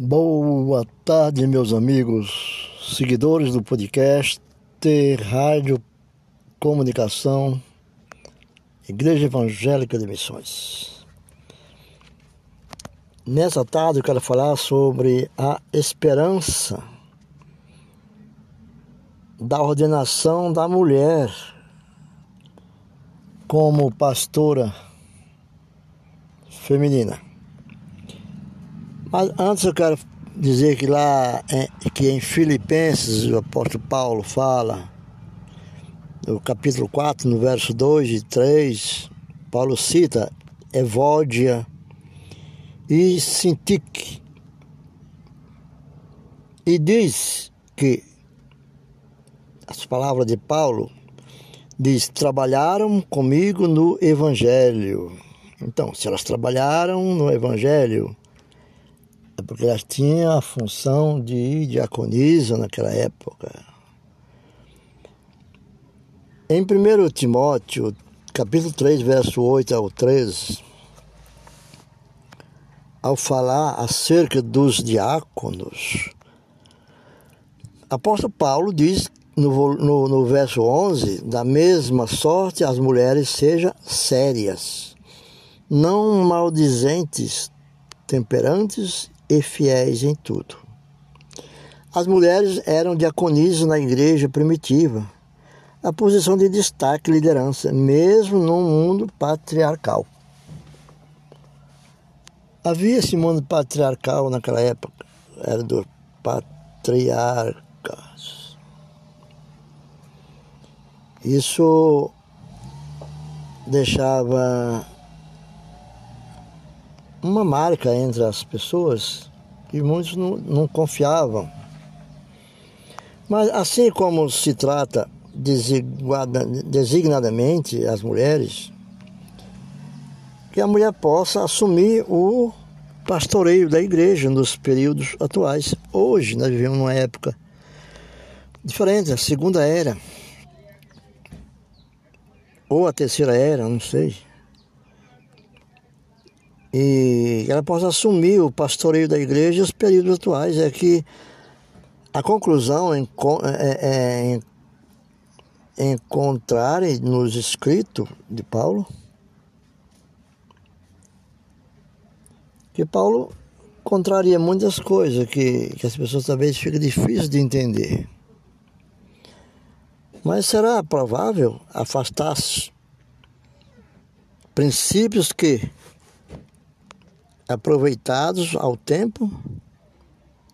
Boa tarde, meus amigos, seguidores do podcast Rádio Comunicação Igreja Evangélica de Missões. Nessa tarde eu quero falar sobre a esperança da ordenação da mulher como pastora feminina. Mas antes eu quero dizer que lá que em Filipenses o apóstolo Paulo fala, no capítulo 4, no verso 2 e 3, Paulo cita Evódia e Sintique. E diz que as palavras de Paulo diz trabalharam comigo no evangelho. Então, se elas trabalharam no evangelho, é porque elas tinham a função de diaconisa naquela época. Em 1 Timóteo, capítulo 3, verso 8 ao 13, ao falar acerca dos diáconos, apóstolo Paulo diz no, no, no verso 11, da mesma sorte as mulheres sejam sérias, não maldizentes, temperantes e fiéis em tudo. As mulheres eram diaconisas na igreja primitiva, a posição de destaque e liderança, mesmo num mundo patriarcal. Havia esse mundo patriarcal naquela época, era do patriarcas. Isso deixava uma marca entre as pessoas que muitos não, não confiavam. Mas assim como se trata designadamente as mulheres, que a mulher possa assumir o pastoreio da igreja nos períodos atuais. Hoje nós vivemos numa época diferente, a segunda era, ou a terceira era, não sei e ela possa assumir o pastoreio da igreja nos períodos atuais. É que a conclusão é, é, é encontrar nos escritos de Paulo que Paulo contraria muitas coisas que, que as pessoas talvez fica difícil de entender. Mas será provável afastar-se princípios que aproveitados ao tempo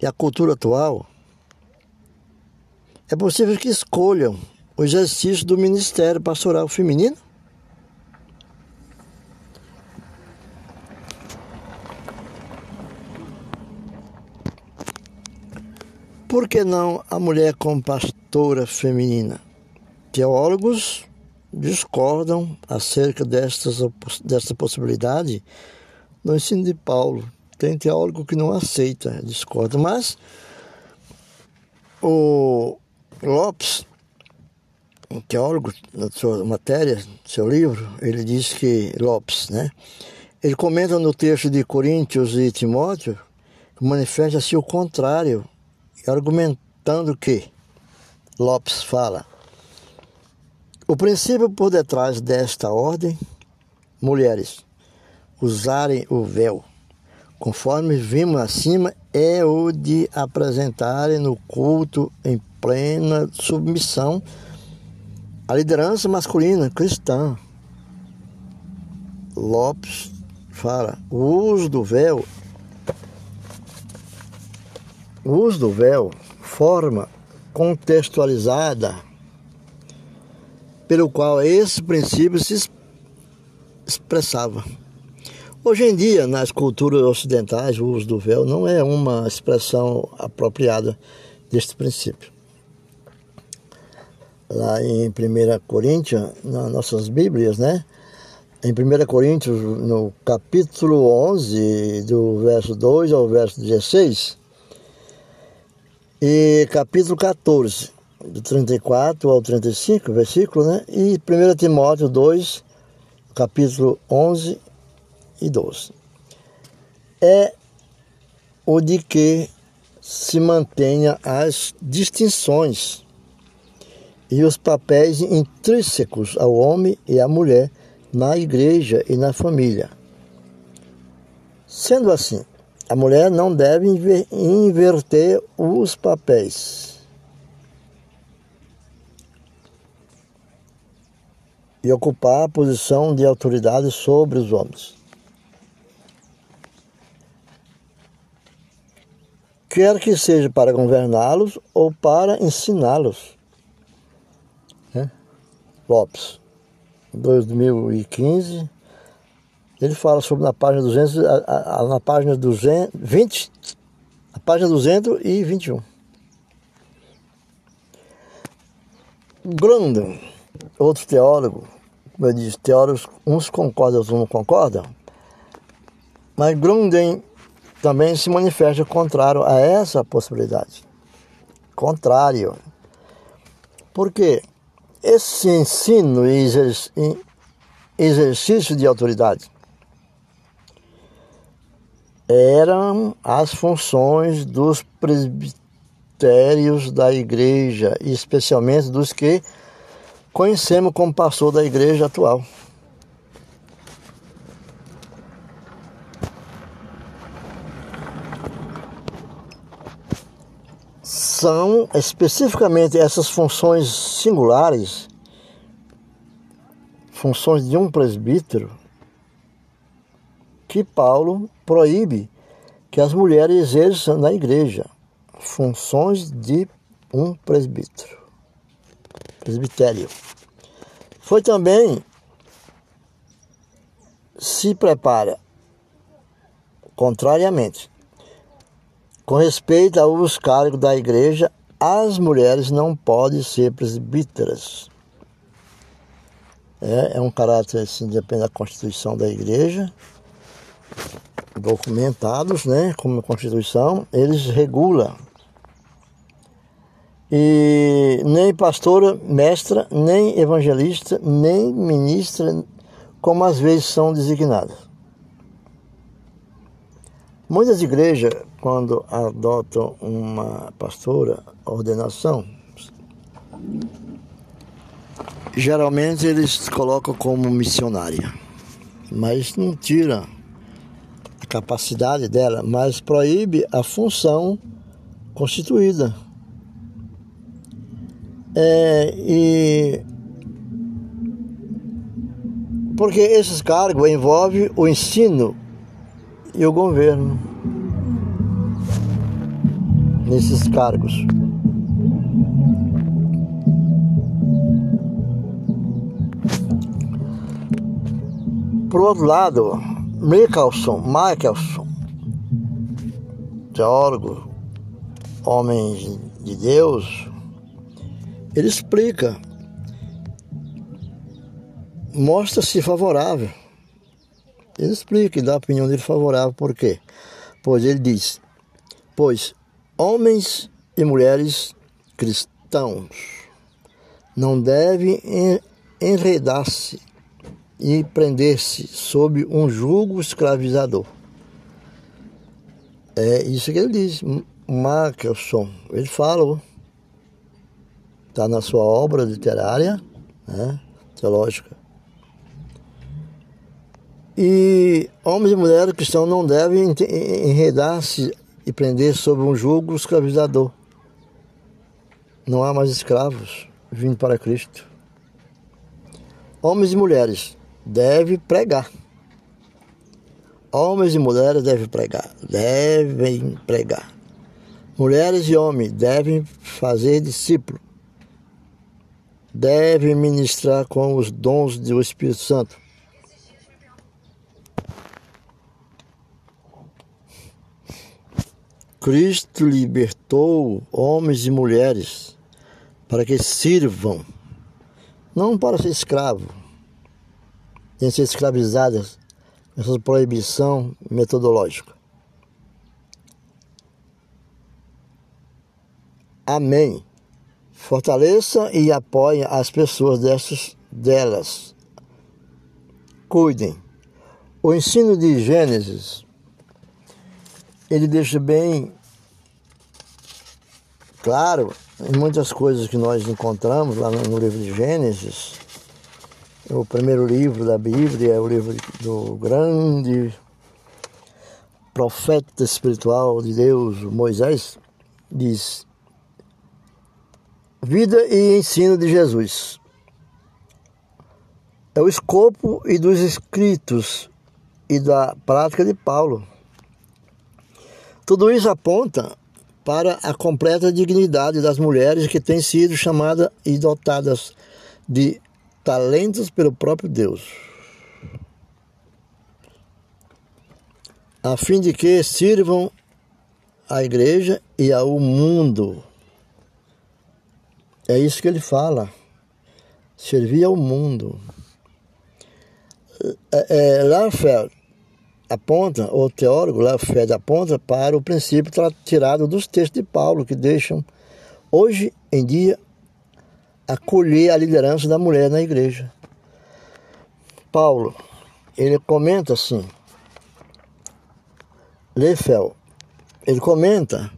e à cultura atual, é possível que escolham o exercício do ministério pastoral feminino? Por que não a mulher como pastora feminina? Teólogos discordam acerca destas, desta possibilidade no ensino de Paulo. Tem teólogo que não aceita, discorda, mas o Lopes, um teólogo, na sua matéria, seu livro, ele diz que, Lopes, né? Ele comenta no texto de Coríntios e Timóteo manifesta-se o contrário, argumentando que, Lopes fala, o princípio por detrás desta ordem, mulheres, usarem o véu. Conforme vimos acima, é o de apresentarem no culto em plena submissão à liderança masculina cristã. Lopes fala: o uso do véu, o uso do véu, forma contextualizada pelo qual esse princípio se expressava. Hoje em dia, nas culturas ocidentais, o uso do véu não é uma expressão apropriada deste princípio. Lá em 1 Coríntios, nas nossas Bíblias, né? Em 1 Coríntios, no capítulo 11, do verso 2 ao verso 16, e capítulo 14, do 34 ao 35, versículo, né? E 1 Timóteo 2, capítulo 11 e 12. É o de que se mantenha as distinções e os papéis intrínsecos ao homem e à mulher na igreja e na família. Sendo assim, a mulher não deve inverter os papéis. E ocupar a posição de autoridade sobre os homens. Quer que seja para governá-los ou para ensiná-los. Né? Lopes, 2015, ele fala sobre na página 200, a, a, na página 220, a página 221. Grandon, outro teólogo, como eu disse, teólogos, uns concordam, outros não concordam, mas Grunden também se manifesta contrário a essa possibilidade. Contrário. Porque esse ensino e exercício de autoridade eram as funções dos presbitérios da igreja, especialmente dos que conhecemos como pastor da igreja atual. São especificamente essas funções singulares, funções de um presbítero, que Paulo proíbe que as mulheres exerçam na igreja funções de um presbítero, presbitério. Foi também se prepara contrariamente com respeito aos cargos da igreja, as mulheres não podem ser presbíteras. É, é um caráter assim, depende da constituição da igreja, documentados, né, como a constituição, eles regulam. E nem pastora, mestra, nem evangelista, nem ministra, como às vezes são designadas. Muitas igrejas, quando adotam uma pastora, ordenação, geralmente eles colocam como missionária, mas não tira a capacidade dela, mas proíbe a função constituída. É, e porque esses cargos envolvem o ensino e o governo nesses cargos. Por outro lado, Michelson, Michelson, teólogo, homem de Deus, ele explica, mostra-se favorável ele explica e dá a opinião dele favorável, por quê? Pois ele diz: Pois homens e mulheres cristãos não devem enredar-se e prender-se sob um jugo escravizador. É isso que ele diz. Markelson, ele falou, está na sua obra literária, né, teológica. E homens e mulheres cristãos não devem enredar-se e prender sob um jugo escravizador. Não há mais escravos vindo para Cristo. Homens e mulheres devem pregar. Homens e mulheres devem pregar. Devem pregar. Mulheres e homens devem fazer discípulo. Devem ministrar com os dons do Espírito Santo Cristo libertou homens e mulheres para que sirvam, não para ser escravo, nem ser escravizadas essa proibição metodológica. Amém. Fortaleça e apoie as pessoas dessas, delas. Cuidem. O ensino de Gênesis ele deixa bem claro em muitas coisas que nós encontramos lá no livro de Gênesis, o primeiro livro da Bíblia, é o livro do grande profeta espiritual de Deus, Moisés, diz: Vida e ensino de Jesus. É o escopo e dos escritos e da prática de Paulo. Tudo isso aponta para a completa dignidade das mulheres que têm sido chamadas e dotadas de talentos pelo próprio Deus, a fim de que sirvam à igreja e ao mundo. É isso que ele fala. Servir ao mundo. É, é, aponta, o teólogo Lafayette aponta para o princípio tirado dos textos de Paulo, que deixam hoje em dia acolher a liderança da mulher na igreja. Paulo, ele comenta assim, Lefel, ele comenta,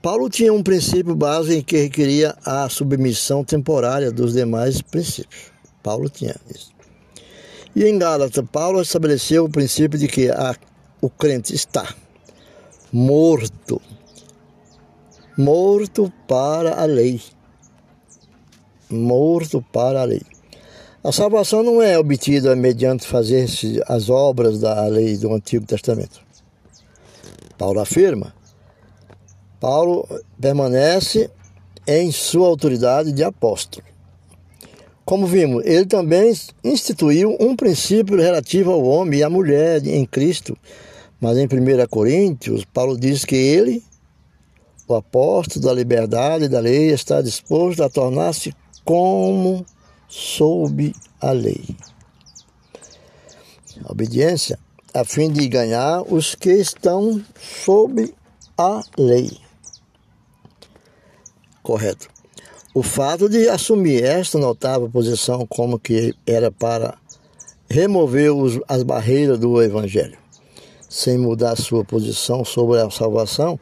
Paulo tinha um princípio básico em que requeria a submissão temporária dos demais princípios. Paulo tinha isso. E em Gálatas, Paulo estabeleceu o princípio de que a, o crente está morto, morto para a lei, morto para a lei. A salvação não é obtida mediante fazer as obras da lei do Antigo Testamento. Paulo afirma. Paulo permanece em sua autoridade de apóstolo. Como vimos, ele também instituiu um princípio relativo ao homem e à mulher em Cristo. Mas em 1 Coríntios, Paulo diz que ele, o apóstolo da liberdade e da lei, está disposto a tornar-se como sob a lei. A obediência a fim de ganhar os que estão sob a lei. Correto. O fato de assumir esta notável posição como que era para remover os, as barreiras do Evangelho, sem mudar sua posição sobre a salvação,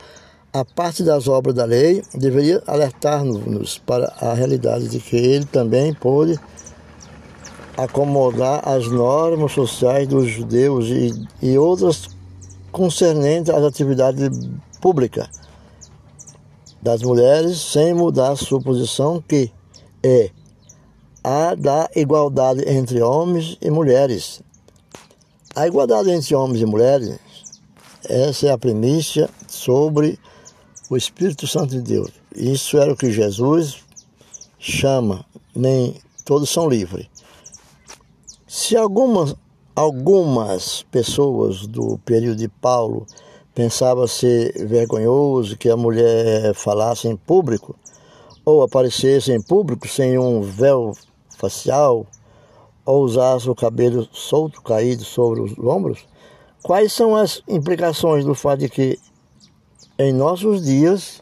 a parte das obras da lei deveria alertar-nos para a realidade de que ele também pôde acomodar as normas sociais dos judeus e, e outras concernentes às atividades públicas das mulheres sem mudar sua posição, que é a da igualdade entre homens e mulheres. A igualdade entre homens e mulheres, essa é a premissa sobre o Espírito Santo de Deus. Isso era o que Jesus chama, nem todos são livres. Se algumas, algumas pessoas do período de Paulo pensava ser vergonhoso que a mulher falasse em público ou aparecesse em público sem um véu facial ou usasse o cabelo solto caído sobre os ombros, quais são as implicações do fato de que em nossos dias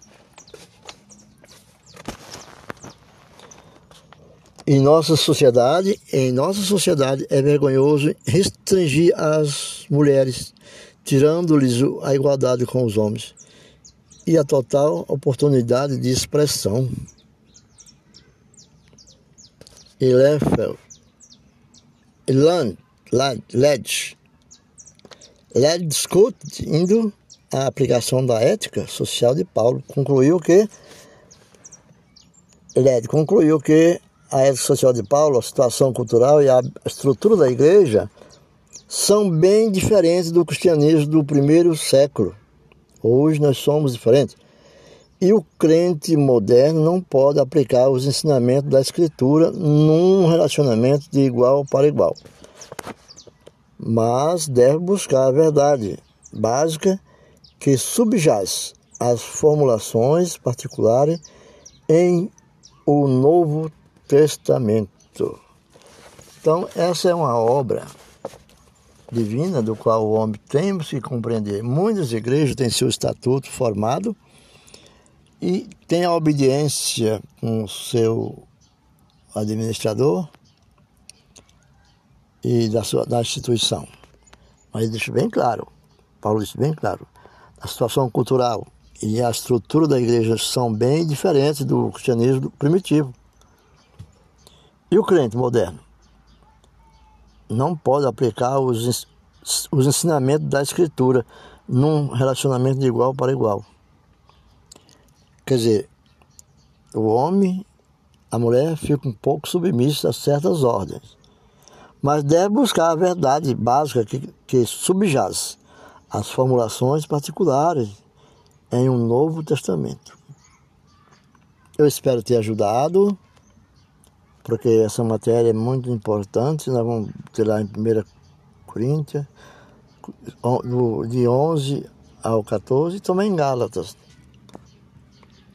em nossa sociedade, em nossa sociedade é vergonhoso restringir as mulheres tirando-lhes a igualdade com os homens e a total oportunidade de expressão. Elefel, Land, Led, Led discutindo a aplicação da ética social de Paulo, concluiu que Led concluiu que a ética social de Paulo, a situação cultural e a estrutura da igreja são bem diferentes do cristianismo do primeiro século. Hoje nós somos diferentes. E o crente moderno não pode aplicar os ensinamentos da Escritura num relacionamento de igual para igual. Mas deve buscar a verdade básica que subjaz as formulações particulares em o Novo Testamento. Então, essa é uma obra divina do qual o homem tem que compreender. Muitas igrejas têm seu estatuto formado e têm a obediência com o seu administrador e da, sua, da instituição. Mas deixa bem claro, Paulo disse bem claro, a situação cultural e a estrutura da igreja são bem diferentes do cristianismo primitivo. E o crente moderno? Não pode aplicar os, os ensinamentos da Escritura num relacionamento de igual para igual. Quer dizer, o homem, a mulher fica um pouco submissa a certas ordens, mas deve buscar a verdade básica que, que subjaz as formulações particulares em um Novo Testamento. Eu espero ter ajudado, porque essa matéria é muito importante. Nós vamos ter lá em 1 Coríntios, de 11 ao 14, e também em Gálatas.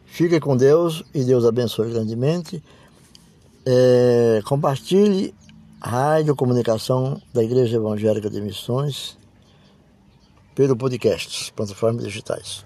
Fique com Deus e Deus abençoe grandemente. É, compartilhe a rádio comunicação da Igreja Evangélica de Missões pelo podcast, plataformas digitais.